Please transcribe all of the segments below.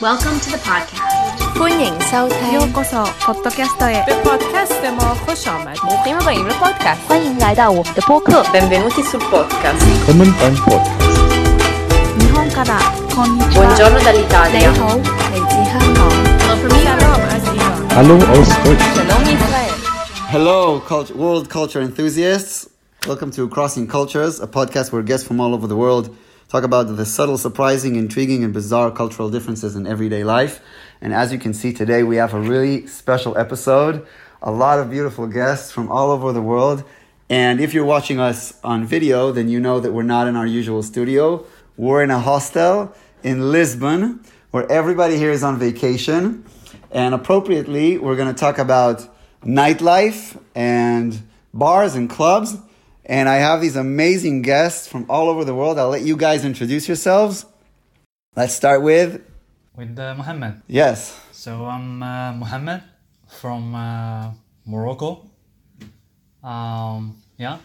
Welcome to the podcast. 歡迎收聽。ようこそポッドキャストへ。The podcast でも歡迎歡迎 the podcast。歡迎來到我們的播客。Benvenuti sul podcast. beim on dall'Italia。你好，嚟自香港。Hello from Iran. Hallo aus Deutschland. Hello, cult- world culture enthusiasts. Welcome to Crossing Cultures, a podcast where guests from all over the world talk about the subtle, surprising, intriguing, and bizarre cultural differences in everyday life. And as you can see today, we have a really special episode. A lot of beautiful guests from all over the world. And if you're watching us on video, then you know that we're not in our usual studio. We're in a hostel in Lisbon where everybody here is on vacation. And appropriately, we're going to talk about nightlife and bars and clubs. And I have these amazing guests from all over the world. I'll let you guys introduce yourselves. Let's start with with uh, Mohammed. yes. So I'm uh, Mohammed from uh, Morocco. Um, yeah,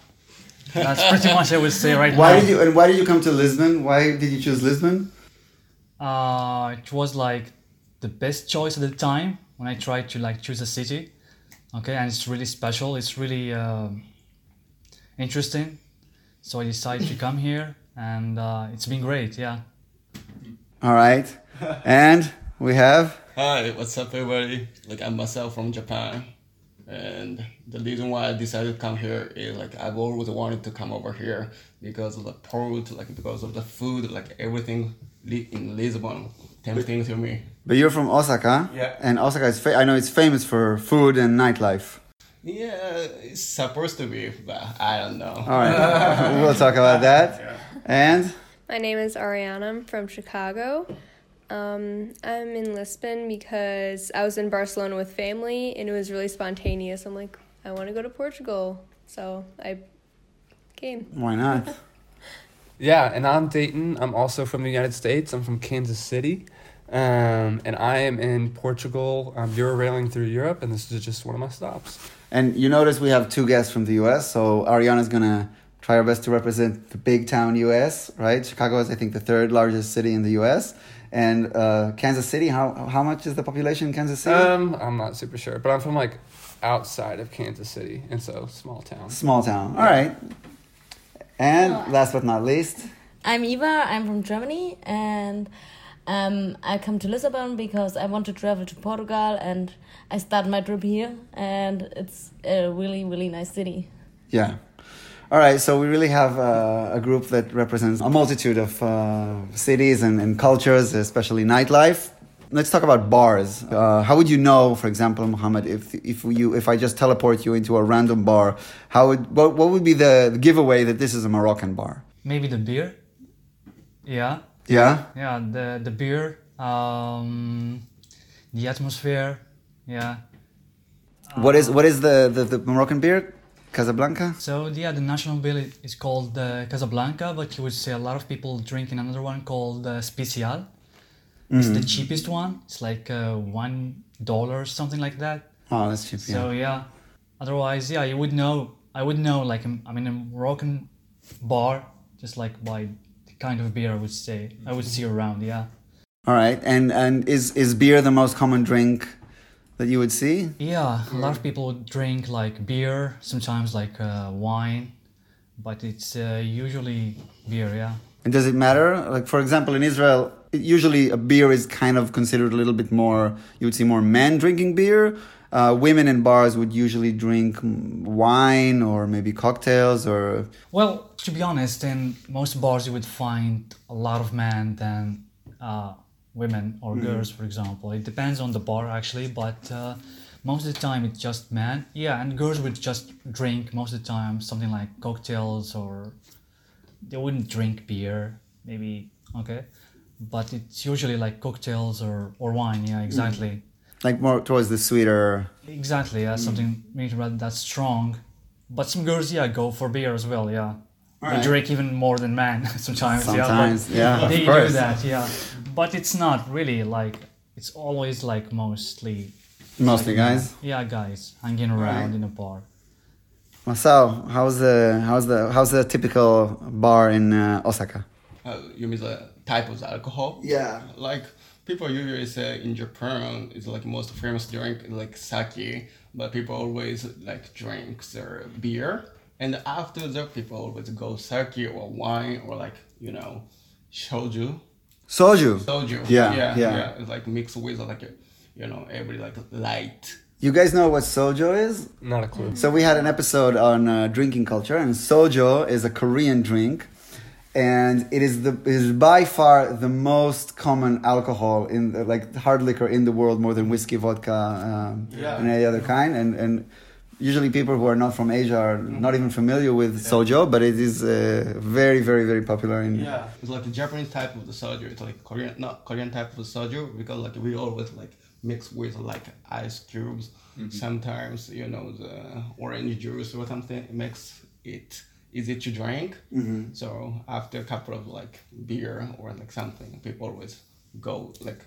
that's pretty much I would say right now. Why now. did you and why did you come to Lisbon? Why did you choose Lisbon? Uh, it was like the best choice at the time when I tried to like choose a city. Okay, and it's really special. It's really uh, interesting. So I decided to come here, and uh, it's been great. Yeah. All right. and we have Hi, what's up, everybody? Like I'm myself from Japan, and the reason why I decided to come here is like I've always wanted to come over here because of the port, like because of the food, like everything in Lisbon tempting to me. but you're from Osaka. Yeah. And Osaka is fa- I know it's famous for food and nightlife. Yeah, it's supposed to be, but I don't know. All right. we'll talk about that. And My name is Ariana. I'm from Chicago. Um, I'm in Lisbon because I was in Barcelona with family and it was really spontaneous. I'm like, I want to go to Portugal. So I came. why not? Yeah, and I'm Dayton. I'm also from the United States. I'm from Kansas City. Um, and I am in Portugal. I'm Euro railing through Europe, and this is just one of my stops. And you notice we have two guests from the US, so Ariana's gonna try her best to represent the big town US, right? Chicago is, I think, the third largest city in the US. And uh, Kansas City, how, how much is the population in Kansas City? Um, I'm not super sure, but I'm from like outside of Kansas City, and so small town. Small town. All right. And last but not least, I'm Eva. I'm from Germany, and um, I come to Lisbon because I want to travel to Portugal, and I start my trip here, and it's a really really nice city. yeah. All right, so we really have uh, a group that represents a multitude of uh, cities and, and cultures, especially nightlife. Let's talk about bars. Uh, how would you know, for example, Mohammed, if if you if I just teleport you into a random bar, how would what, what would be the, the giveaway that this is a Moroccan bar? Maybe the beer. Yeah. Yeah. yeah the the beer um the atmosphere yeah What is what is the, the, the Moroccan beer? Casablanca. so yeah the national beer is called uh, casablanca but you would see a lot of people drinking another one called uh, special it's the cheapest one it's like uh, one dollar something like that Oh, that's cheap. So yeah otherwise yeah you would know i would know like i'm, in a moroccan bar just like by kind of beer i would say i would see around yeah All right, and and is is beer the most common drink that you would see? Yeah, a lot of people would drink like beer, sometimes like uh, wine, but it's uh, usually beer. Yeah. And does it matter? Like for example, in Israel, usually a beer is kind of considered a little bit more. You would see more men drinking beer. Uh, women in bars would usually drink mm, wine or maybe cocktails or. Well, to be honest, in most bars you would find a lot of men than uh, women or girls, for example. It depends on the bar actually, but uh, most of the time it's just men. Yeah, and girls would just drink most of the time something like cocktails or they wouldn't drink beer, maybe okay, but it's usually like cocktails or or wine. Yeah, exactly. Like more towards the sweeter. Exactly, yeah, something maybe rather that strong. But some girls, yeah, go for beer as well, yeah. They Alright. drink even more than men sometimes. Sometimes, yeah, yeah, but they do that, yeah. But it's not really like it's always like mostly Mostly guys. yeah guys hanging around Right. in a bar. Masao, how's the how's the how's the typical bar in uh, Osaka? Uh, you mean the type of alcohol? Yeah. Like people usually say in Japan it's like most famous drink like sake, but people always like drink their beer. And after that, people always go sake or wine or like you know, shoju. Soju. Soju. Yeah, yeah, yeah. It's like mixed with like, you know, every like light. You guys know what soju is? Not a clue. So we had an episode on uh, drinking culture, and soju is a Korean drink, and it is the is by far the most common alcohol in the, like hard liquor in the world, more than whiskey, vodka, um, Yeah. and any other kind. And and usually people who are not from Asia are not even familiar with soju, but it is uh, very very very popular in. Yeah, it's like the Japanese type of the soju. It's like Korean, not Korean type of the soju because like we always like mix with like ice cubes. Sometimes you know the orange juice or something it makes it easy to drink. Mhm. So after a couple of like beer or like something, people always go like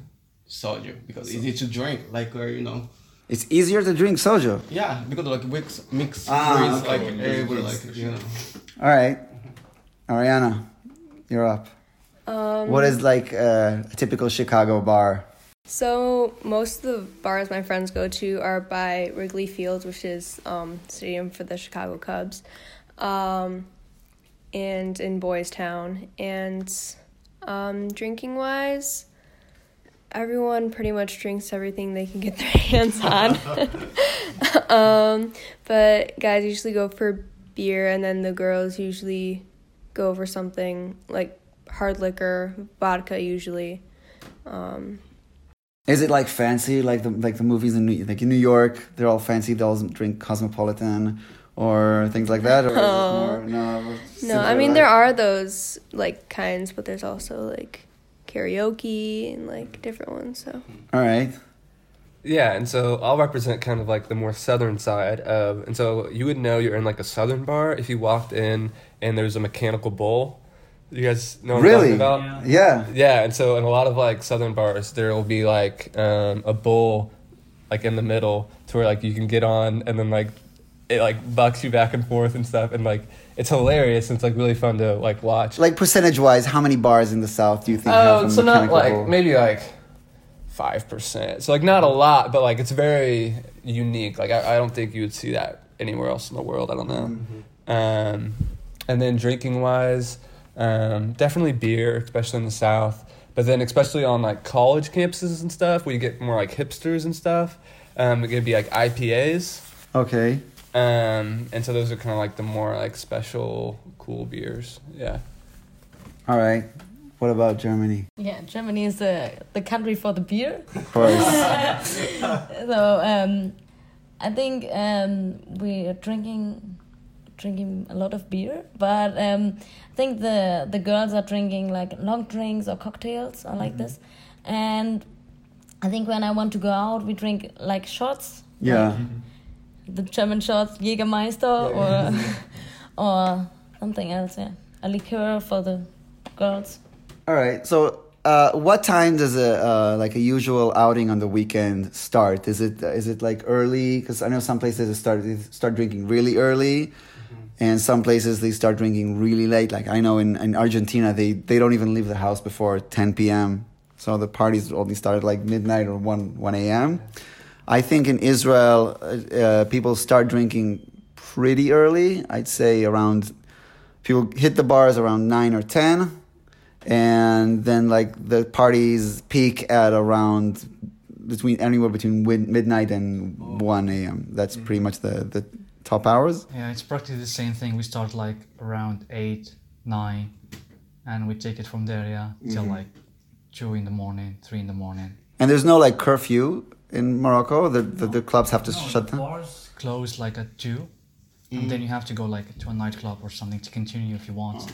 soju because easy to drink. Like uh, you know, It's easier to drink soju. yeah, because like mix mix Ah, okay. like every like you know. All right, Ariana, you're up. Um, What is like uh, a typical Chicago bar? So most of the bars my friends go to are by Wrigley Field, which is um, stadium for the Chicago Cubs, um, and in Boys Town. And um, drinking wise, everyone pretty much drinks everything they can get their hands on. um, but guys usually go for beer, and then the girls usually go for something like hard liquor, vodka usually. Um, Is it like fancy, like the like the movies in New, like in New York? They're all fancy. They all drink Cosmopolitan or things like that. Or Oh. more, no, No, I mean life? there are those like kinds, but there's also like karaoke and like different ones. So All right. Yeah, and so I'll represent kind of like the more southern side of, and so you would know you're in like a southern bar if you walked in and there's a mechanical bull. You guys know what Really? I'm talking about? Yeah. Yeah, and so in a lot of like southern bars, there will be like um, a bull, like in the middle, to where like you can get on and then like it like bucks you back and forth and stuff, and like it's hilarious. and It's like really fun to like watch. Like percentage wise, how many bars in the South do you think Oh, a so not like bull? maybe like five percent. So like not a lot, but like it's very unique. Like I, I don't think you would see that anywhere else in the world. I don't know. Um, and then drinking wise, um, definitely beer, especially in the South. But then especially on like college campuses and stuff, where you get more like hipsters and stuff, um, it could be like IPAs. Okay. Um, and so those are kind of like the more like special cool beers. Yeah. All right. What about Germany? Yeah, Germany is the the country for the beer. Of course. so um, I think um, we are drinking drinking a lot of beer, but um, I think the the girls are drinking like long drinks or cocktails or like this, and I think when I want to go out, we drink like shots. Yeah. like the German shots, Jägermeister or or something else. Yeah, a liqueur for the girls. All right. So, uh, what time does a uh, like a usual outing on the weekend start? Is it is it like early? Because I know some places they start they start drinking really early, and some places they start drinking really late. Like I know in, in Argentina, they they don't even leave the house before ten p.m. So the parties only start at like midnight or one one a.m. I think in Israel, uh, uh, people start drinking pretty early. I'd say around people hit the bars around nine or ten and then like the parties peak at around between anywhere between midnight and 1 a.m that's pretty much the the top hours Yeah, it's practically the same thing. We start like around eight, nine, and we take it from there. Yeah, till Mhm. like two in the morning, three in the morning. and there's no like curfew in morocco the the, the clubs have to No, shut the down? bars close like at two, and then you mm. have to go like to a nightclub or something to continue if you want. Oh,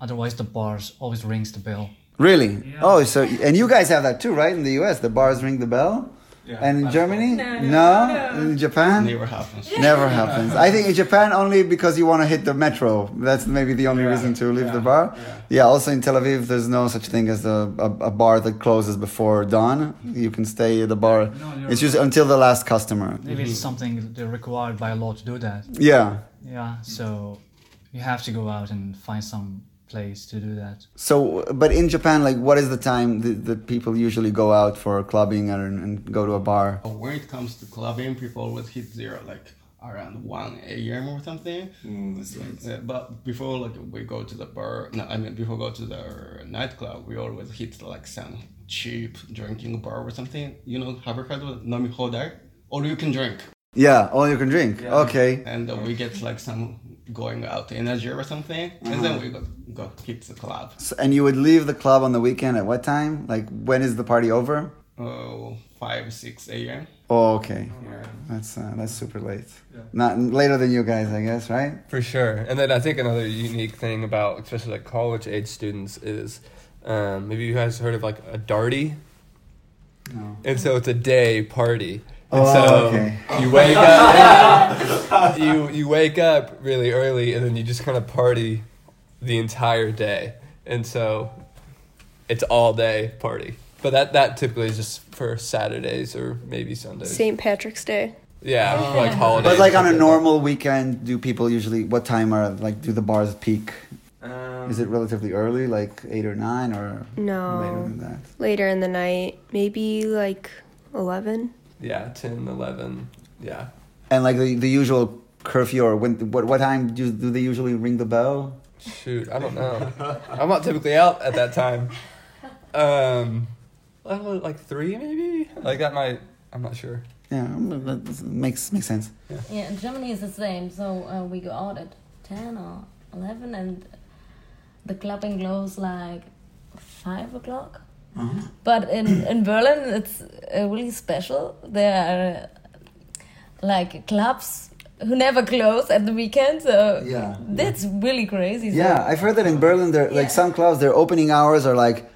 Otherwise, the bars always rings the bell. really? Oh so and you guys have that too right in the us the bars ring the bell Yeah. and in germany? Right. no, in japan? Never happens. never happens. I think in japan only because you want to hit the metro. That's maybe the only reason to leave the bar. Yeah. also in tel aviv there's no such thing as a, a, a bar that closes before dawn. You can stay at the bar. You're it's just until the last customer. Maybe it's something they're required by law to do that. yeah. Yeah, so you have to go out and find some place to do that. So, but in Japan, like, what is the time that, that people usually go out for clubbing and, and go to a bar? When it comes to clubbing, people always hit zero, like around 1 a.m. or something. Uh, but before like we go to the bar, no, I mean before go to the nightclub, we always hit like some cheap drinking bar or something. You know, have you heard of Nomi Hodai? All you can drink. Yeah, all you can drink. Okay. And uh, we get like some going out in energy or something, and then we go, go hit the club. So, and you would leave the club on the weekend at what time? Like, when is the party over? Oh, five six a.m. Oh, okay. Yeah. That's uh, that's super late. Not later than you guys, I guess, right? For sure. And then I think another unique thing about especially like college age students is um, maybe you guys heard of like a darty. No. And so it's a day party. And Oh, so okay. you wake up you you wake up really early and then you just kind of party the entire day. And so it's all day party. But that that typically is just for Saturdays or maybe Sundays. St. Patrick's Day. Yeah, for, like holidays. But like on a normal weekend, do people usually what time are like do the bars peak? Um, Is it relatively early, like eight or nine, or No. later than that? Later in the night, maybe like 11. Yeah, 10, 11. Yeah. And like the, the usual curfew, or when what what time do do they usually ring the bell? Shoot, I don't know. I'm not typically out at that time. Um, I don't know, like three maybe. Like that might. I'm not sure. Yeah, that makes makes sense. Yeah, in Germany is the same. So uh, we go out at 10 or 11 and the clubbing closes like 5 o'clock. But in, in Berlin, it's uh, really special. There are like clubs who never close at the weekend. So Yeah. that's really crazy. So- Yeah, I've heard that in Berlin, there like some clubs, their opening hours are like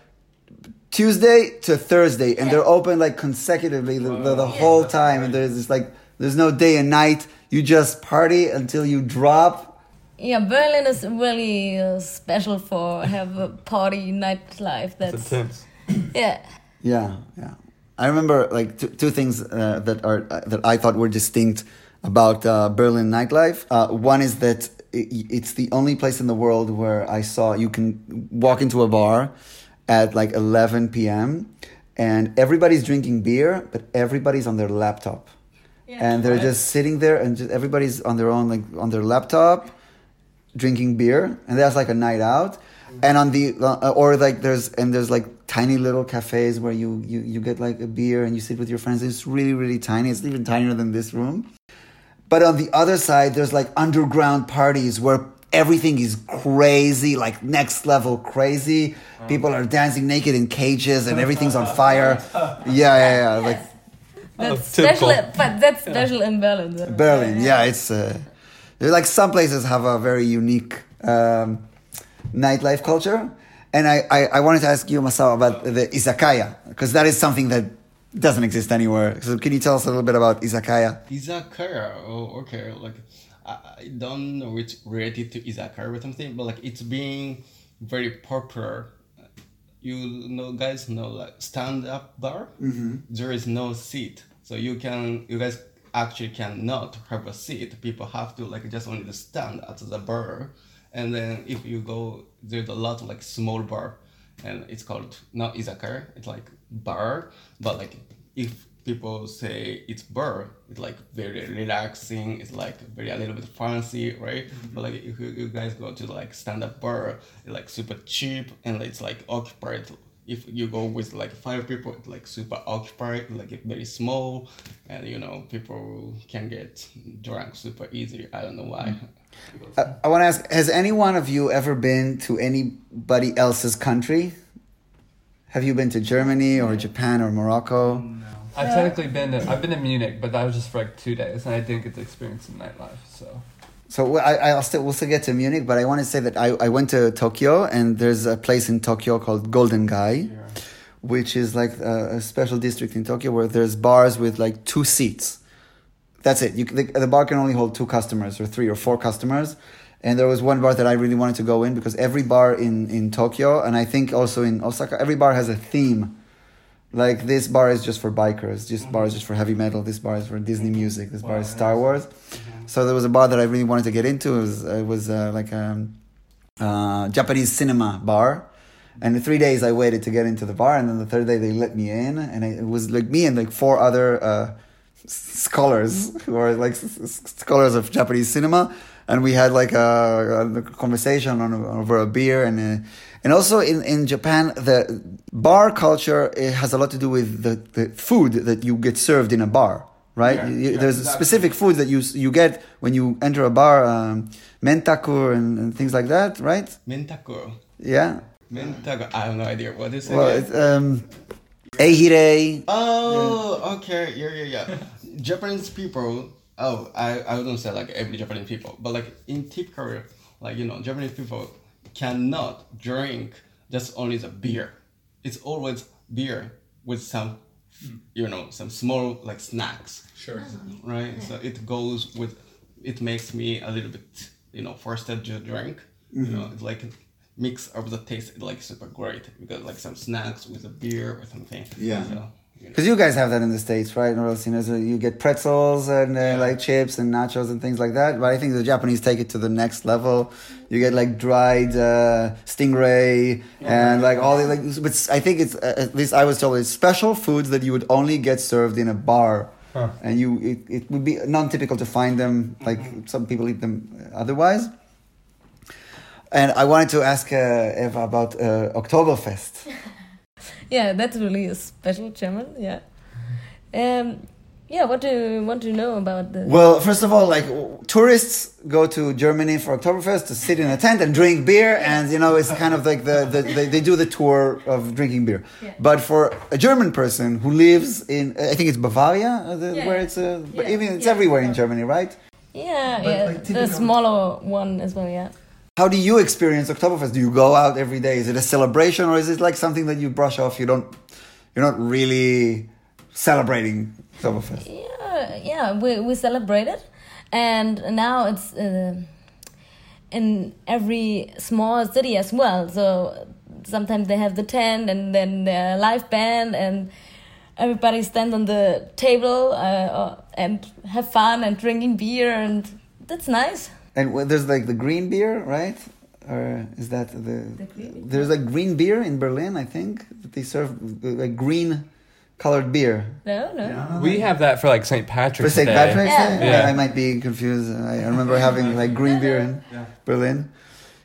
Tuesday to Thursday, and they're open like consecutively the, the, the whole time. And there's just like there's no day and night. You just party until you drop. Yeah, Berlin is really uh, special for have a party nightlife. That's intense. Yeah. Yeah, yeah. I remember like two, two things uh, that are uh, that I thought were distinct about uh, Berlin nightlife. Uh, one is that it's the only place in the world where I saw you can walk into a bar at like 11 p.m. and everybody's drinking beer, but everybody's on their laptop, and they're just sitting there, and just, everybody's on their own like on their laptop, drinking beer, and that's like a night out. And on the uh, or like there's and there's like tiny little cafes where you you you get like a beer and you sit with your friends. It's really really tiny. It's even tinier than this room. But on the other side, there's like underground parties where everything is crazy, like next level crazy. People are dancing naked in cages and everything's on fire. Yeah, yeah, yeah. Like That's typical. special, but that's special in Berlin. though. Berlin, yeah, it's uh, like some places have a very unique um, nightlife culture, and I, I, I wanted to ask you, Masao, about the izakaya because that is something that doesn't exist anywhere. So can you tell us a little bit about izakaya? Izakaya. Oh, okay. Like, I, don't know it's related to izakaya or something, but like it's being very popular. You know, guys know like stand-up bar. Mm-hmm. There is no seat, so you can you guys actually cannot have a seat. People have to like just only stand at the bar, and then if you go, there's a lot of like small bar, and it's called not izakaya. It's like bar, but like if people say it's bar, it's like very relaxing. It's like very a little bit fancy, right? Mm-hmm. But like if you, you guys go to like stand up bar, it's like super cheap and it's like occupied. If you go with like five people, it's like super occupied, like very small, and you know people can get drunk super easy. I don't know why. Mm-hmm. Uh, I, I want to ask: Has any one of you ever been to anybody else's country? Have you been to Germany or Japan or Morocco? I've technically been to, I've been to Munich, but that was just for like two days, and I didn't get to experience the nightlife. So So I, I'll still we'll still get to Munich, but I want to say that I, I went to Tokyo and there's a place in Tokyo called Golden Gai, which is like a, a special district in Tokyo where there's bars with like two seats. That's it. You, the, the bar can only hold two customers or three or four customers. And there was one bar that I really wanted to go in because every bar in, in Tokyo and I think also in Osaka, every bar has a theme. Like this bar is just for bikers, this bar is just for heavy metal, this bar is for Disney music, this bar is Star Wars. So there was a bar that I really wanted to get into. It was, it was uh, like a uh, Japanese cinema bar. And in three days I waited to get into the bar, and then the third day they let me in, and I, it was like me and like four other uh, scholars who are like scholars of Japanese cinema, and we had like a, a conversation on over a beer, and uh, and also in in Japan the bar culture it has a lot to do with the, the food that you get served in a bar. Right, Yeah, You- yeah, there's exactly. specific food that you you get when you enter a bar, um, mentaku and, and things like that, right? Mentaku. Yeah. Mentaku. I have no idea what is it. Well, it's, um, eihire. Oh, okay, yeah, yeah, yeah. Japanese people. Oh, I, I wouldn't say like every Japanese people, but like in typical, like you know, Japanese people cannot drink just only the beer. It's always beer with some, you know, some small like snacks. Sure. Uh-huh. Right. So it goes with. It makes me a little bit, you know, forced to drink. You mm-hmm. know, it's like mix of the taste like super great because like some snacks with a beer or something. Yeah. So, you know. Because you guys have that in the States, right? Or else, you know, so you get pretzels and uh, like chips and nachos and things like that. But I think the Japanese take it to the next level. You get like dried uh, stingray and like all the like. But I think it's uh, at least I was told it's special foods that you would only get served in a bar, Huh. and you it, it would be non-typical to find them. Like some people eat them otherwise. And I wanted to ask uh, Eva about uh, Oktoberfest. Yeah, that's really a special German. Yeah. Um, yeah. What do you want to know about the? Well, first of all, like tourists go to Germany for Oktoberfest to sit in a tent and drink beer, and you know it's kind of like the, the they, they do the tour of drinking beer. Yeah. But for a German person who lives in, I think it's Bavaria, uh, the, Yeah. where it's, uh, but Yeah. even it's Yeah. everywhere in Germany, right? yeah, but yeah. like the smaller one as well. Yeah. How do you experience Oktoberfest? Do you go out every day? Is it a celebration, or is it like something that you brush off? You don't, you're not really celebrating Oktoberfest. Yeah, yeah, we we celebrate it, and now it's uh, in every small city as well. So sometimes they have the tent, and then the live band, and everybody stand on the table uh, and have fun and drinking beer, and that's nice. And wh- there's like the green beer, right? Or is that the? green- there's like green beer in Berlin, I think. That they serve uh, like green colored beer. No, no. We have that for like St. For Patrick's St. Day. Patrick's Yeah. Day? Yeah. I, I might be confused. I, I remember having like green beer in Berlin.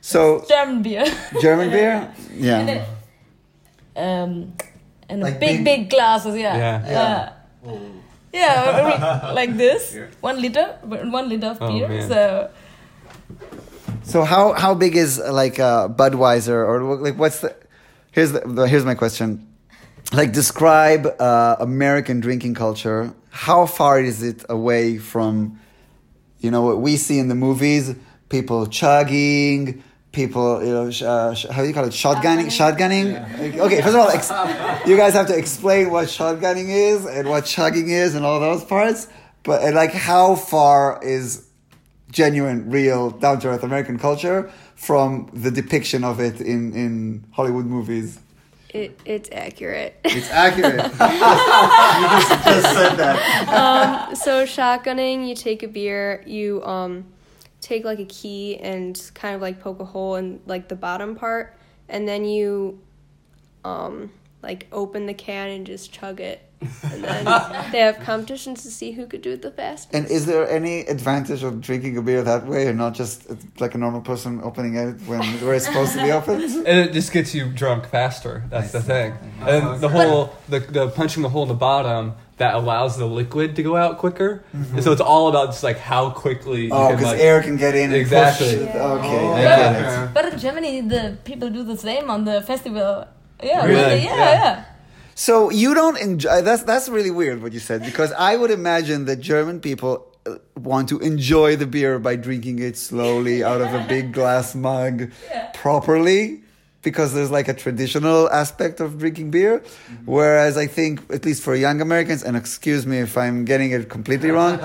So German beer. German beer, And yeah. then, um, and Like big, big- big glasses, yeah. Yeah. Yeah. Uh, yeah, like this, one liter, one liter of Oh, beer. man. So So how how big is like uh, Budweiser or like what's the? Here's the, here's my question. Like describe uh, American drinking culture. How far is it away from, you know, what we see in the movies? People chugging, people, you know, sh- uh, sh- how do you call it? Shotgunning, shotgunning. Like, Okay, first of all, ex- you guys have to explain what shotgunning is and what chugging is and all those parts. But and like, how far is genuine, real, down to earth American culture from the depiction of it in, in Hollywood movies. It, it's accurate. It's accurate. you just, just said that. um, so shotgunning, you take a beer, you um, take like a key and kind of like poke a hole in like the bottom part, and then you um, like open the can and just chug it. And then they have competitions to see who could do it the fastest. And is there any advantage of drinking a beer that way and not just uh, like a normal person opening it when where it's supposed to be opened? And it just gets you drunk faster. That's the thing. And the whole the, the punching the hole in the bottom that allows the liquid to go out quicker. And so it's all about just like how quickly Oh, because like air can get in and Exactly. push it. Okay, I Yeah. get. But in Germany, the people do the same on the festival. Yeah, Really? really, yeah, Yeah. yeah. So you don't enjoy. That's that's really weird what you said because I would imagine that German people uh, want to enjoy the beer by drinking it slowly out of a big glass mug, properly, because there's like a traditional aspect of drinking beer. Whereas I think, at least for young Americans, and excuse me if I'm getting it completely wrong,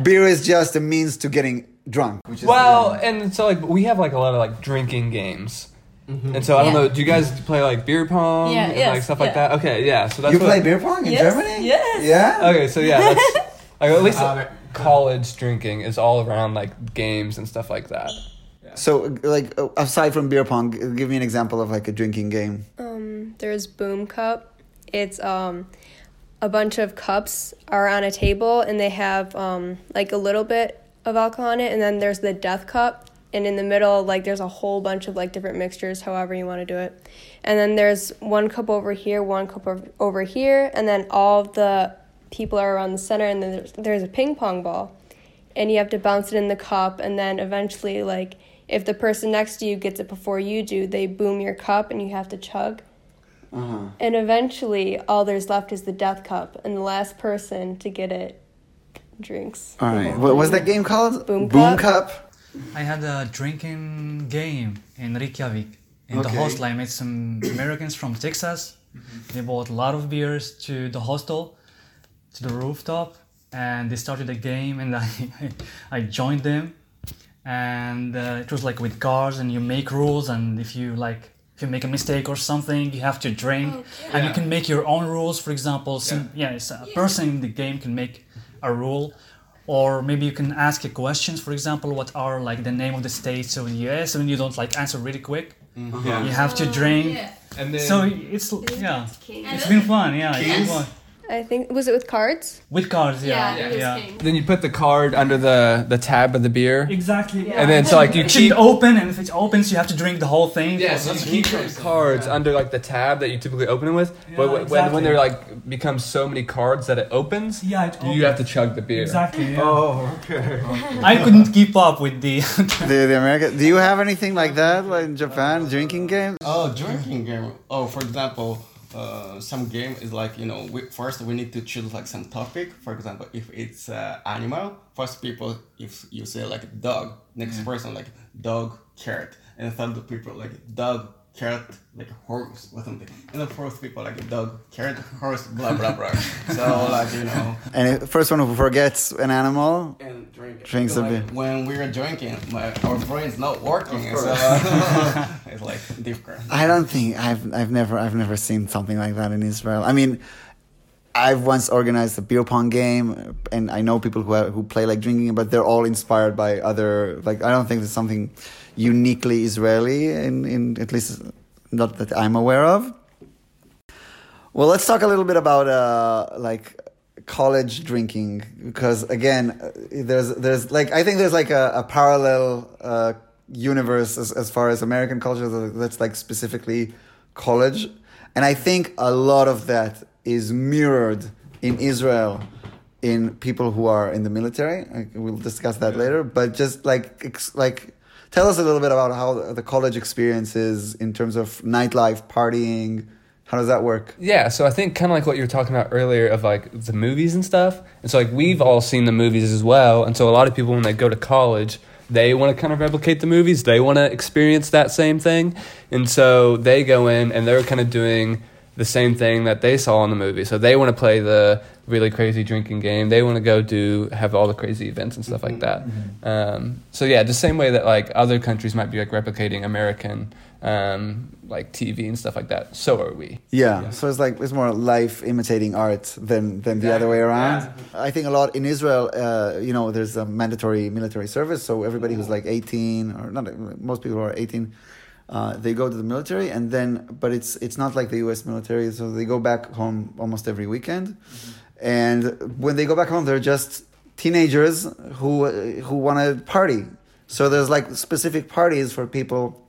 beer is just a means to getting drunk. Which is Well, and so like we have like a lot of like drinking games. And so I don't Yeah. know. Do you guys play like beer pong Yeah, and yes, like stuff like that? Okay, yeah. So that's you what, play beer pong in Yes, Germany? yes. Yeah. Okay, so yeah, that's like at least college drinking is all around like games and stuff like that. So, like, uh, aside from beer pong, give me an example of like a drinking game. Um, there's Boom Cup. It's um, a bunch of cups are on a table and they have um, like a little bit of alcohol in it, and then there's the Death Cup, and in the middle, like there's a whole bunch of like different mixtures, however you want to do it. And then there's one cup over here, one cup over- over here, and then all the people are around the center, and then there's, there's a ping pong ball, and you have to bounce it in the cup, and then eventually, like if the person next to you gets it before you do, they boom your cup, and you have to chug. Uh-huh. And eventually, all there's left is the death cup, and the last person to get it drinks. All right. What was that game called? Boom Boom Cup. Cup. I had a drinking game in Reykjavik. In the hostel, I met some Americans from Texas. They bought a lot of beers to the hostel, to the rooftop, and they started a game, and I, I joined them. And uh, it was like with cards, and you make rules, and if you like, if you make a mistake or something, you have to drink, and you can make your own rules. For example, some, yeah, it's a person in the game can make a rule, or maybe you can ask a questions. For example, what are like the name of the states of the U.S. and you don't like answer really quick. Yeah. You have to oh, drink. And then So it's yeah, it's been fun. Yeah, it's been fun. I think was it with cards? with cards. Yeah, Yeah, yeah. it was then you put the card under the the tab of the beer, Exactly. and then so like you It keep open, and if it opens, you have to drink the whole thing. Yeah, so you keep your cards under like the tab that you typically open it with. Yeah, but when, exactly. when there like becomes so many cards that it opens, Yeah, it you have to chug the beer. Exactly. Yeah. Oh, okay. I couldn't keep up with the. the, the American. Do you have anything like that, like in Japan, drinking games? Oh, drinking game. Oh, for example, uh, some game is like you know. We, first, we need to choose like some topic. For example, if it's uh, animal, first people if you say like dog, next person like dog, carrot, and third people like dog, carrot, like a horse or something, and the fourth people like a dog, carrot, horse, blah blah blah. so like you know. And the first one who forgets an animal. And drink. Drinks a like, beer. When we are drinking, my our brain's not working, so it's like different. I don't think I've I've never I've never seen something like that in Israel. I mean, I've once organized a beer pong game, and I know people who have, who play like drinking, but they're all inspired by other. Like I don't think there's something uniquely Israeli in in at least not that I'm aware of. Well, let's talk a little bit about uh, like college drinking because again, uh, there's there's like I think there's like a, a parallel uh, universe as, as far as American culture that's like specifically college, and I think a lot of that is mirrored in Israel in people who are in the military. We'll discuss that later, but just like ex- like tell us a little bit about how the college experience is in terms of nightlife, partying. How does that work? Yeah, so I think kind of like what you were talking about earlier of like the movies and stuff. And so like we've all seen the movies as well. And so a lot of people when they go to college, they want to kind of replicate the movies. They want to experience that same thing. And so they go in and they're kind of doing the same thing that they saw in the movie. So they want to play the really crazy drinking game. They want to go do have all the crazy events and stuff like that. Um, so yeah, the same way that like other countries might be like replicating American um, like TV and stuff like that. So are we. Yeah, so it's like it's more life imitating art than than the other way around. I think a lot in Israel, uh, you know, there's a mandatory military service, so everybody who's like 18 or not, most people who are 18, uh, they go to the military, and then but it's it's not like the U.S. military, so they go back home almost every weekend, and when they go back home, they're just teenagers who who want to party. So there's like specific parties for people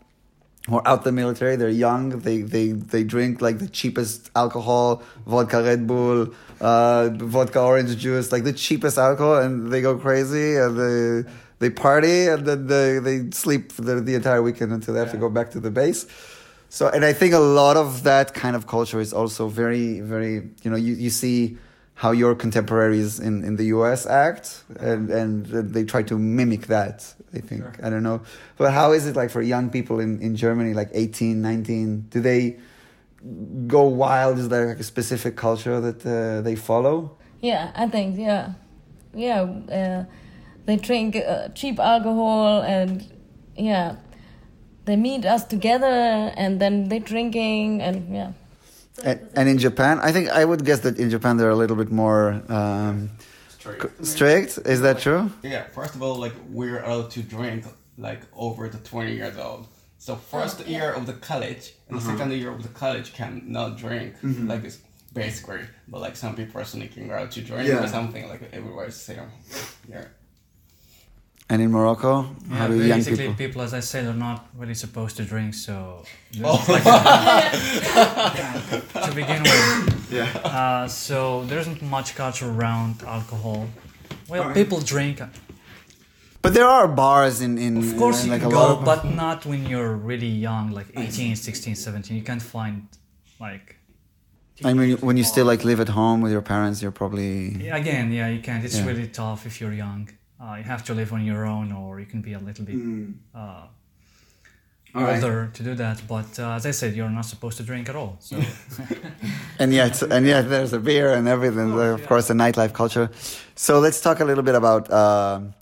who are out the military. They're young. They they they drink like the cheapest alcohol, vodka Red Bull, uh, vodka orange juice, like the cheapest alcohol, and they go crazy and they they party and then they they sleep the, the entire weekend until they have to go back to the base. So and I think a lot of that kind of culture is also very very you know you you see how your contemporaries in, in the US act and, and they try to mimic that, I think. I don't know. But how is it like for young people in, in Germany, like 18, 19? Do they go wild? Is there like a specific culture that uh, they follow? Yeah, I think yeah, yeah. Uh, they drink uh, cheap alcohol and yeah, they meet us together and then they drinking and yeah. And, and in Japan, I think I would guess that in Japan they're a little bit more um, c- strict. Is that true? Yeah, first of all, like we're allowed to drink like over the 20 years old. So first yeah. year of the college and the Uh-huh. second year of the college cannot drink. Mhm. Like it's basically, but like some people are sneaking out to drink Yeah. or something. Like everywhere is same. Yeah. And in Morocco, Yeah, how do young basically, people? people, as I said, are not really supposed to drink. So, Oh. like, to begin with, Yeah. Uh, so there isn't much culture around alcohol. Well, Alright. people drink. But there are bars in in Of course, uh, you can a lot go, of- but not when you're really young, like 18, 16, 17. You can't find like. I mean, when you still like live at home with your parents, you're probably Yeah, again, yeah, you can't. It's Yeah. really tough if you're young. Uh, you have to live on your own, or you can be a little bit uh, Alright. older to do that. But uh, as I said, you're not supposed to drink at all. So and yet and yet there's a beer and everything. of course, the nightlife culture. So let's talk a little bit about um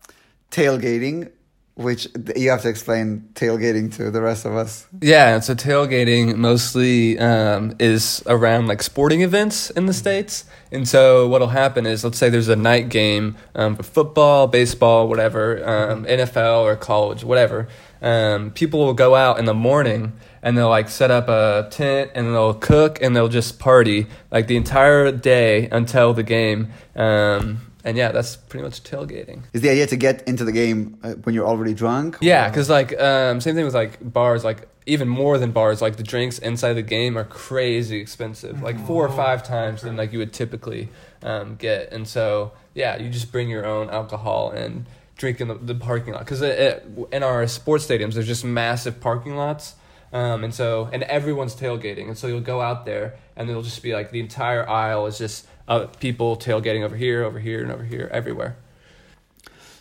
tailgating, which you have to explain tailgating to the rest of us. Yeah, so tailgating mostly um, is around like sporting events in the states, and so what'll happen is, let's say there's a night game um, for football, baseball, whatever, um, NFL or college, whatever. Um, people will go out in the morning and they'll like set up a tent and they'll cook and they'll just party like the entire day until the game. Um, and yeah, that's pretty much tailgating. Is the idea to get into the game uh, when you're already drunk? Yeah, because like um, same thing with like bars, like even more than bars, like the drinks inside the game are crazy expensive, like four or five times than like you would typically um, get. And so yeah, you just bring your own alcohol and drink in the, the parking lot because in our sports stadiums there's just massive parking lots. Um, and so, and everyone's tailgating, and so you'll go out there, and it'll just be like the entire aisle is just uh, people tailgating over here, over here, and over here, everywhere.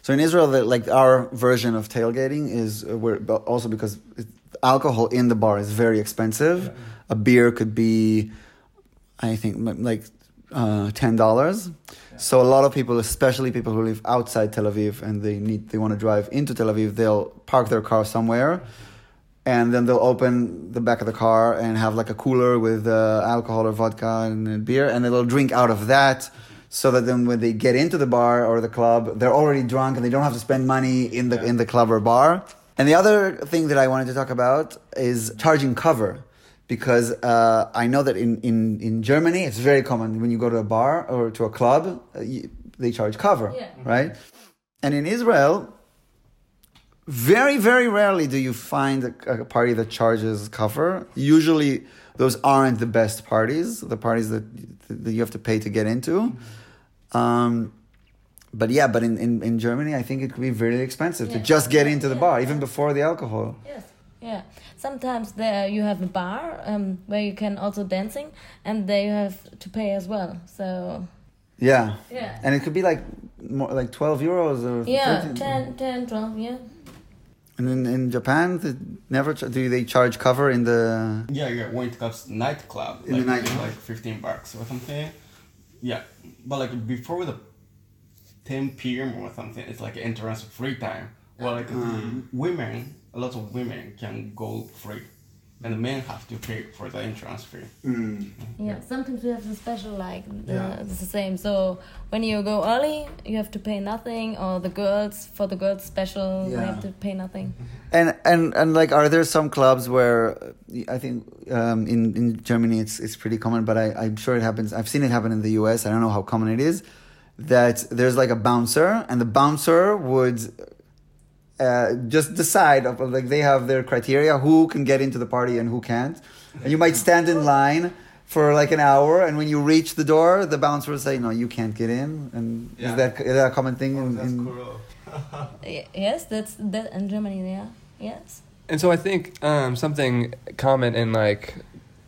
So in Israel, the, like our version of tailgating is uh, we're also because alcohol in the bar is very expensive. A beer could be, I think, like uh, ten dollars. So a lot of people, especially people who live outside Tel Aviv and they need they want to drive into Tel Aviv, they'll park their car somewhere. And then they'll open the back of the car and have like a cooler with uh, alcohol or vodka and beer, and they'll drink out of that so that then when they get into the bar or the club, they're already drunk and they don't have to spend money in the in the club or bar. And the other thing that I wanted to talk about is charging cover, because uh, I know that in, in, in Germany it's very common when you go to a bar or to a club, uh, you, they charge cover, Yeah. right? And in Israel, very very rarely do you find a, a party that charges cover. Usually, those aren't the best parties, the parties that that you have to pay to get into. Um, but yeah, but in, in, in Germany, I think it could be very expensive to just get into the Yeah, bar, even before the alcohol. Yes. Yeah. Sometimes there you have a bar um, where you can also dancing, and there you have to pay as well. So Yeah. Yeah. And it could be like more like 12 euros or yeah, 13. 10, 10, 12, yeah. And in, in Japan, they never ch- do they charge cover in the Yeah, yeah. When it comes to nightclub, In the like, nightclub. like fifteen bucks or something. Yeah, but like before the ten p.m. or something, it's like entrance free time. Well, like uh-huh. women, a lot of women can go free, and the men have to pay for the entrance fee. Yeah, sometimes we have the special like the, Yeah. it's the same. So when you go early, you have to pay nothing, or the girls for the girls special, they Yeah. have to pay nothing. And and and like, are there some clubs where I think um, in in Germany it's it's pretty common, but I I'm sure it happens. I've seen it happen in the U.S. I don't know how common it is. That there's like a bouncer, and the bouncer would uh, just decide of like they have their criteria who can get into the party and who can't. And you might stand in line for like an hour, and when you reach the door, the bouncer will say, "No, you can't get in." And Yeah. is that is that a common thing? in, in, Y- Yes, that's that in Germany. Yeah, yes. And so I think um, something common in like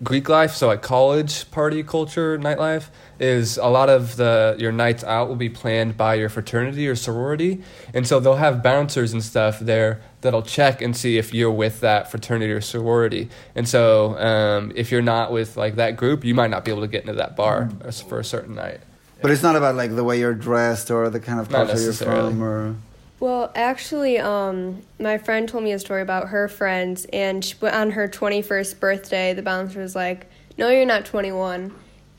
Greek life, so like college party culture, nightlife, is a lot of the your nights out will be planned by your fraternity or sorority, and so they'll have bouncers and stuff there that'll check and see if you're with that fraternity or sorority. And so um, if you're not with like that group, you might not be able to get into that bar as- for a certain night. But it's not about like the way you're dressed or the kind of culture you're from, or Well, actually, um, my friend told me a story about her friends, and she, on her 21st birthday, the bouncer was like, No, you're not 21.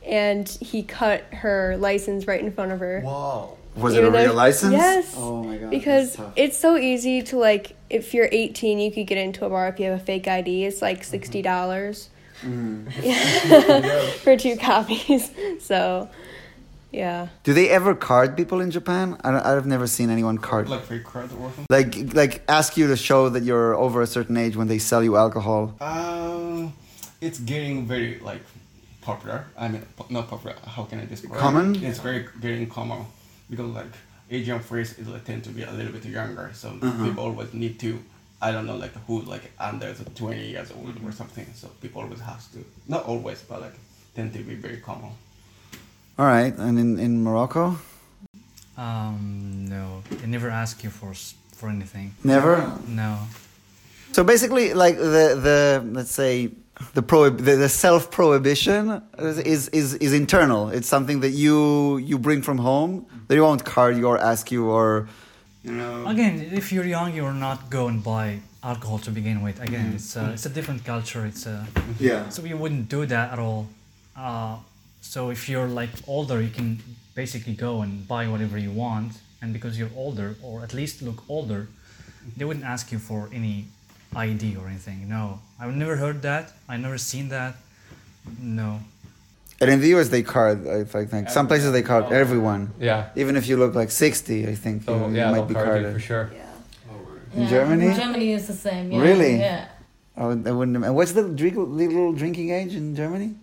And he cut her license right in front of her. wow. Was it a real license? Yes. Oh my god. because it's so easy to like if you're 18 you could get into a bar if you have a fake id it's like $60 Mm. for two copies so yeah Do they ever card people in Japan? I don't, I've never seen anyone card. Like free card or something. Like, like ask you to show that you're over a certain age when they sell you alcohol. Um, it's getting very like popular. I mean, po- not popular. How can I describe? Common? it? It's very very common because like Asian phrase is like, tend to be a little bit younger, so Uh-huh. people always need to. I don't know like who like under twenty years old or something. So people always have to not always, but like tend to be very common. All right, and in, in Morocco, Um, no, they never ask you for for anything. never. No. So basically, like the the let's say the prohib- the, the self prohibition is, is is internal. It's something that you you bring from home. They won't card you or ask you or you know. Again, if you're young, you're not go and buy alcohol to begin with. Again, Mhm. it's a, it's a different culture. It's a Yeah. So you wouldn't do that at all. Uh, so if you're like older, you can basically go and buy whatever you want, and because you're older, or at least look older, they wouldn't ask you for any ID or anything. No, I've never heard that. I've never seen that. No. And in the US, they card. I I think some places they card everyone. Yeah. Even if you look like sixty, I think you, Oh, you yeah, might they'll be card you carded for sure. Yeah. In Yeah, Germany? Germany is the same. Yeah. Really? Yeah. I, would, I wouldn't. And what's the drink, little drinking age in Germany?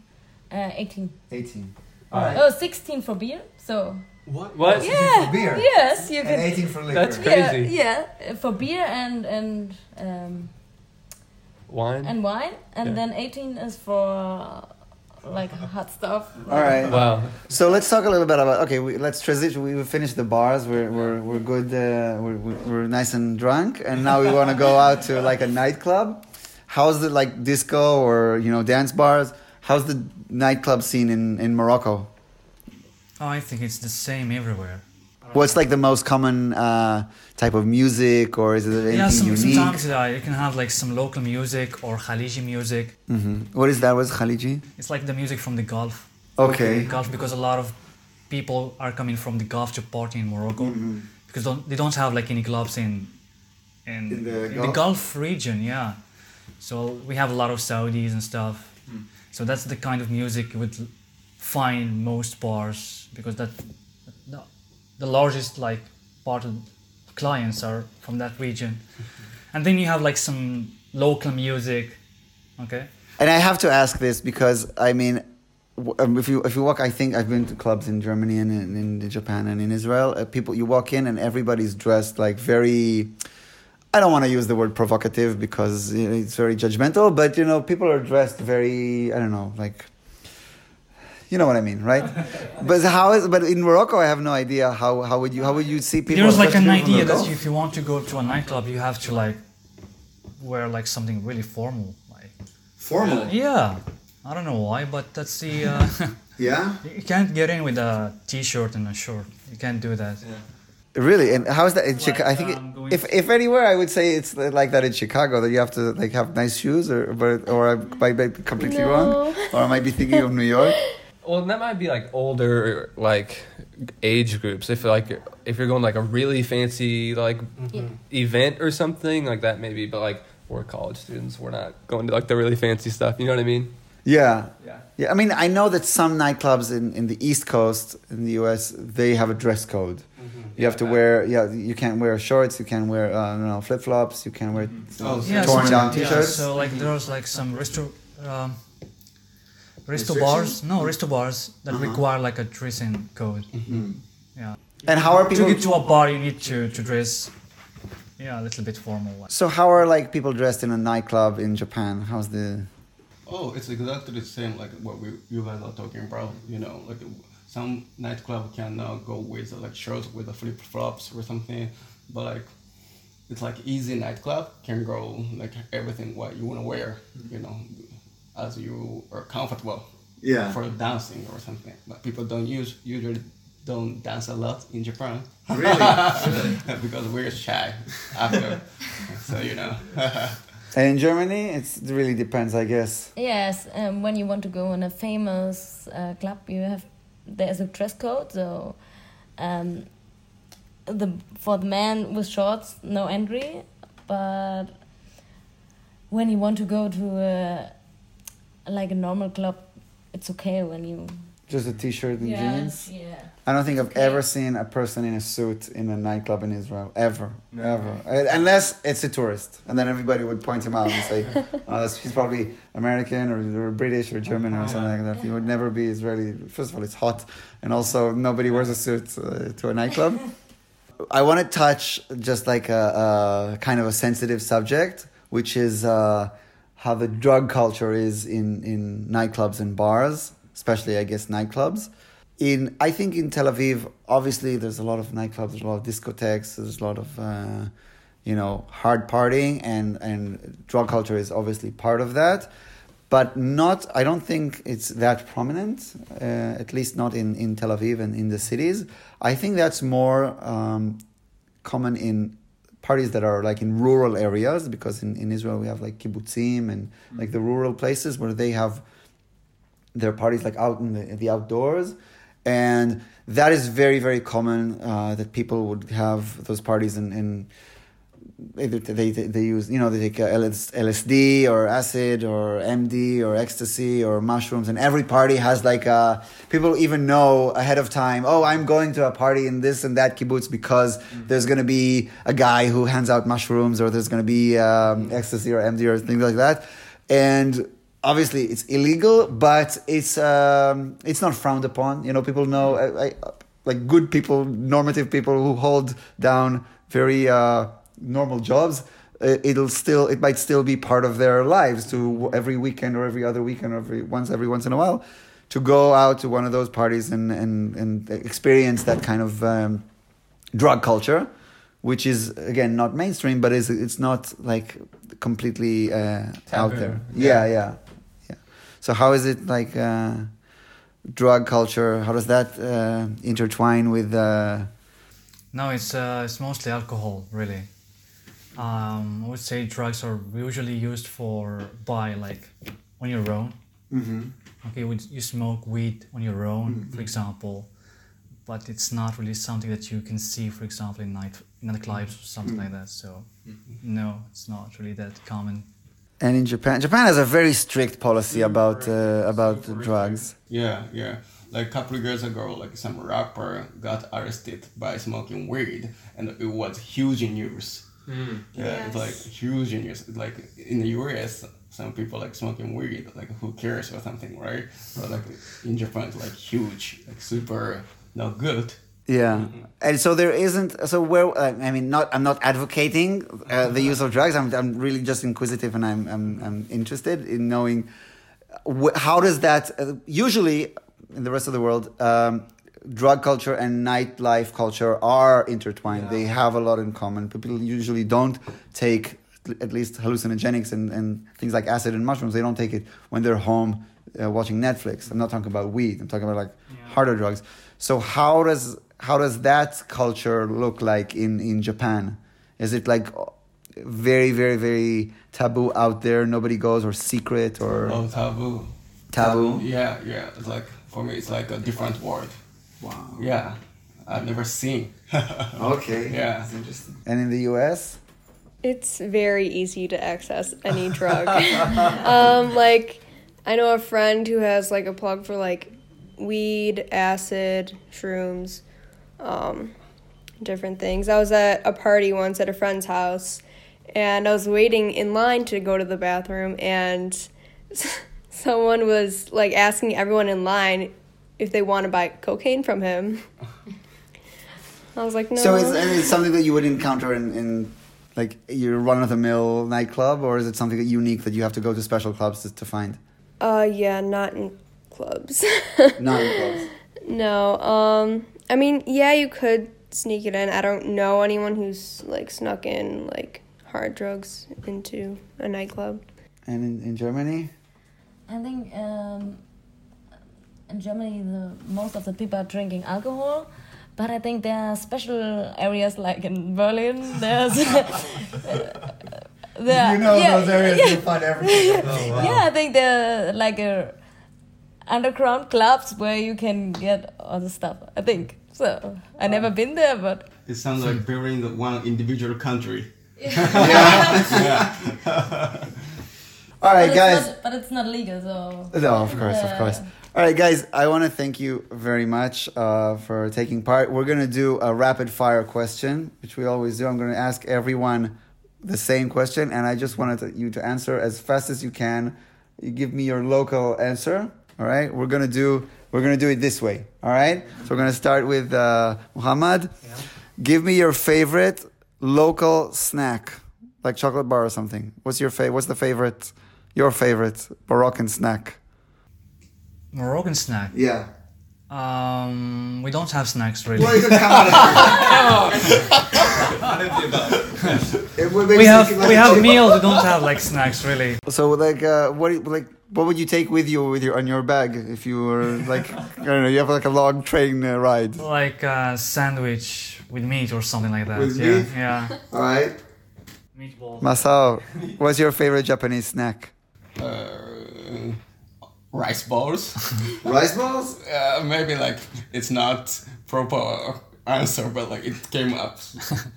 Uh, 18. 18. Oh, 16 for beer. So. What? What? Yeah. for beer? Yes, you And can. 18 for liquor. That's Yeah, crazy. yeah, uh, for beer and and um, Wine. and wine, and Yeah. then 18 is for like hot stuff. All right. Wow. So let's talk a little bit about. Okay, we, let's transition. We, we finished the bars. We're we're we're good. Uh, we're we're we're nice and drunk, and now we want to go out to like a nightclub. How's it like disco or you know dance bars? How's the nightclub scene in in Morocco? Oh, I think it's the same everywhere. What's like the most common uh, type of music, or is it anything unique? yeah, some, unique? sometimes uh, you can have like some local music or Khaliji music. hmm What is that? What's Khaliji? It's like the music from the Gulf. Okay. Gulf because a lot of people are coming from the Gulf to party in Morocco Mhm. because don't, they don't have like any clubs in in, In the in Gulf? the Gulf region. Yeah, so we have a lot of Saudis and stuff. Hmm. So that's the kind of music you would find most bars because that the, the largest like part of clients are from that region, and then you have like some local music. Okay. And I have to ask this because I mean, um, if you if you walk, I think I've been to clubs in Germany and in, in Japan and in Israel. Uh, people, you walk in and everybody's dressed like very. I don't want to use the word provocative because you know, it's very judgmental, but you know, people are dressed very. I don't know, like. You know what I mean, right? but how is? But in Morocco, I have no idea how how would you how would you see people? There's like an idea that if you want to go to a nightclub, you have to like wear like something really formal. Like formal. yeah, I don't know why, but that's the uh, Yeah. you can't get in with a t-shirt and a short. You can't do that. Really? And how is that in Like, Chicago? I think um, it- going if if anywhere, I would say it's like that in Chicago that you have to like have nice shoes, or but or I might be completely No. wrong, or I might be thinking of New York. Well, that might be like older like age groups. If like if you're going like a really fancy like mm-hmm. event or something like that, maybe. But like we're college students, we're not going to like the really fancy stuff. You know what I mean? Yeah. Yeah. Yeah, I mean, I know that some nightclubs in, in the East Coast in the U.S. they have a dress code. You have to wear, yeah, you can't wear shorts, you can't wear, uh, I know, flip flops, you can wear Oh, Yeah, torn so- down yeah, t-shirts. so like there's like some resto, um, resto bars. No, resto bars that Uh-huh. require like a dressing code. Mhm. Yeah. And how are people To get to a bar, you need to to dress. Yeah, a little bit formal. So how are like people dressed in a nightclub in Japan? How's the? Oh, it's exactly the same like what we you guys are talking about. You know, like some nightclub can uh, go with uh, like shirts with the flip flops or something, but like it's like easy nightclub can go like everything what you want to wear. You know, as you are comfortable. Yeah. For dancing or something, but people don't use usually don't dance a lot in Japan. Really? because we're shy after, so you know. And in Germany, it really depends, I guess. Yes, um, when you want to go in a famous uh, club, you have there's a dress code. So, um, the for the man with shorts, no entry, but when you want to go to a like a normal club, it's okay when you Just a t-shirt and jeans. yeah. I don't think I've Okay. ever seen a person in a suit in a nightclub in Israel. Ever, ever, Uh, unless it's a tourist, and then everybody would point him out and say, oh, that's, "He's probably American or, or British or German or something like that." He would never be Israeli. First of all, it's hot, and also nobody wears a suit uh, to a nightclub. I want to touch just like a, a kind of a sensitive subject, which is uh, how the drug culture is in, in nightclubs and bars, especially, I guess, nightclubs. In I think in Tel Aviv, obviously, there's a lot of nightclubs, there's a lot of discotheques, there's a lot of uh, you know hard partying, and and drug culture is obviously part of that, but not. I don't think it's that prominent, uh, at least not in in Tel Aviv and in the cities. I think that's more um, common in parties that are like in rural areas because in, in Israel we have like kibbutzim and like the rural places where they have their parties like out in the, the outdoors and that is very very common uh, that people would have those parties and, and either they, they they use you know they take uh, LSD or acid or MD or ecstasy or mushrooms and every party has like uh people even know ahead of time oh I'm going to a party in this and that kibbutz because there's going to be a guy who hands out mushrooms or there's going to be um, ecstasy or MD or things like that. And obviously it's illegal but it's um, it's not frowned upon. You know people know I, I, like good people normative people who hold down very uh, normal jobs uh, it'll still it might still be part of their lives to every weekend or every other weekend or every once every once in a while to go out to one of those parties and and, and experience that kind of um, drug culture which is again not mainstream but is it's not like completely uh, out there. Yeah. Yeah yeah so how is it like uh, drug culture how does that uh, intertwine with uh, No, it's uh, it's mostly alcohol, really. Um, I would say drugs are usually used for by like on your own. Mhm. Okay, you smoke weed on your own, for example, but it's not really something that you can see, for example, in night in nightclubs or something like that. So, no, it's not really that common. And in Japan Japan has a very strict policy about uh, about drugs Yeah, yeah. Like a couple of years ago, like some rapper got arrested by smoking weed, and it was huge in news. Yeah, it's like huge in news. Like in the U.S., some people like smoking weed. Like who cares or something, right? But like in Japan, it's like huge, like super not good. Yeah, and so there isn't. So where I mean, not I'm not advocating uh, the use of drugs. I'm I'm really just inquisitive, and I'm I'm I'm interested in knowing how does that uh, usually in the rest of the world. Um, Drug culture and nightlife culture are intertwined. They have a lot in common. People usually don't take at least hallucinogenics and, and things like acid and mushrooms. They don't take it when they're home uh, watching Netflix. I'm not talking about weed. I'm talking about like harder drugs. So how does how does that culture look like in in Japan? Is it like very very very taboo out there? Nobody goes or secret or Oh, taboo. taboo? Yeah, yeah. It's like for me, it's like a different world. Wow. Yeah, I've never seen. Okay. Yeah. That's interesting. And in the U.S. It's very easy to access any drug. um, like, I know a friend who has like a plug for like weed, acid, shrooms, um, different things. I was at a party once at a friend's house, and I was waiting in line to go to the bathroom, and someone was like asking everyone in line if they want to buy cocaine from him. I was like, no. So is it's something that you would encounter in, in like your run of the mill nightclub, or is it something that unique that you have to go to special clubs to, to find? Uh, yeah, not in clubs. Not in clubs. no. Um, I mean, yeah, you could sneak it in. I don't know anyone who's like snuck in like hard drugs into a nightclub. And in, in Germany, I think um, in Germany, the most of the people are drinking alcohol, but I think there are special areas like in Berlin. There's there, you know yeah, those areas yeah, you find everything. yeah, I think there like a. underground clubs where you can get all the stuff. I think so. I never been there, but It sounds like very the one individual country. All right, but guys. not- but it's not legal, so No, of course, of course. All right, guys, I want to thank you very much uh, for taking part. We're going to do a rapid fire question, which we always do. I'm going to ask everyone the same question, and I just wanted to, you to answer as fast as you can. You give me your local answer. All right, we're going to do we're going to do it this way. All right, so we're going to start with uh, Muhammad. Give me your favorite local snack, like chocolate bar or something. What's your favorite? What's the favorite? Your favorite Moroccan snack? Moroccan snack. Yeah. Um, we don't have snacks really. Well, come on. We have we have meals. We don't have like snacks really. So like, uh, what do you- like what would you take with you with your on your bag if you were like I don't know you have like a long train uh, ride? Like a sandwich with meat or something like that. With yeah, meat? yeah. All right. Meatball. Masao, what's your favorite Japanese snack? Uh, rice balls. Rice balls? Uh, maybe like it's not proper answer, but like it came up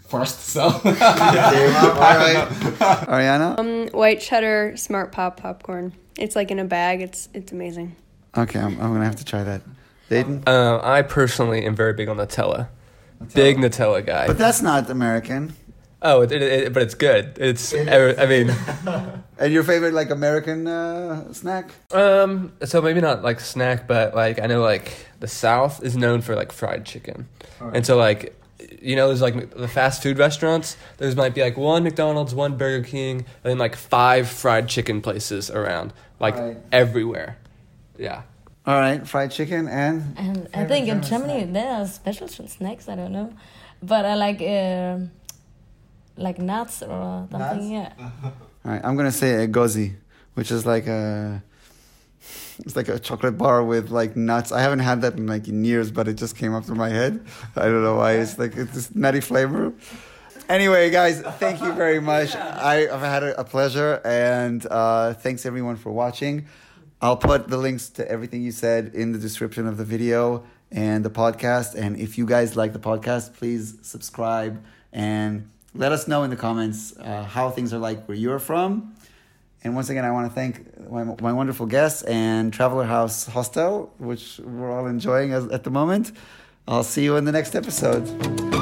first. So. came up. All right. Ariana. Um, white cheddar smart pop popcorn. It's like in a bag. It's it's amazing. Okay, I'm, I'm gonna have to try that. Dayton. Uh, I personally am very big on Nutella. Big Nutella guy. But that's not American. Oh, it, it, it- but it's good. It's. I mean, And your favorite like American uh, snack? um. So maybe not like snack, but like I know like the South is known for like fried chicken, and so like. You know, there's like the fast food restaurants. There's might be like one McDonald's, one Burger King, and then like five fried chicken places around, like Right. everywhere. Yeah. All right, fried chicken and And I think in Germany there are special snacks. I don't know, but I like uh, like nuts or something. Yeah. All right, I'm gonna say Egozi, which is like a it's like a chocolate bar with like nuts. I haven't had that in like in years, but it just came up to my head. I don't know why. It's like it's this nutty flavor. Anyway, guys, thank you very much. I, I've had a, a pleasure, and uh, thanks everyone for watching. I'll put the links to everything you said in the description of the video and the podcast. And if you guys like the podcast, please subscribe and let us know in the comments uh, how things are like where you're from. And once again, I want to thank my, my wonderful guests and Traveler House Hostel, which we're all enjoying as, at the moment. I'll see you in the next episode.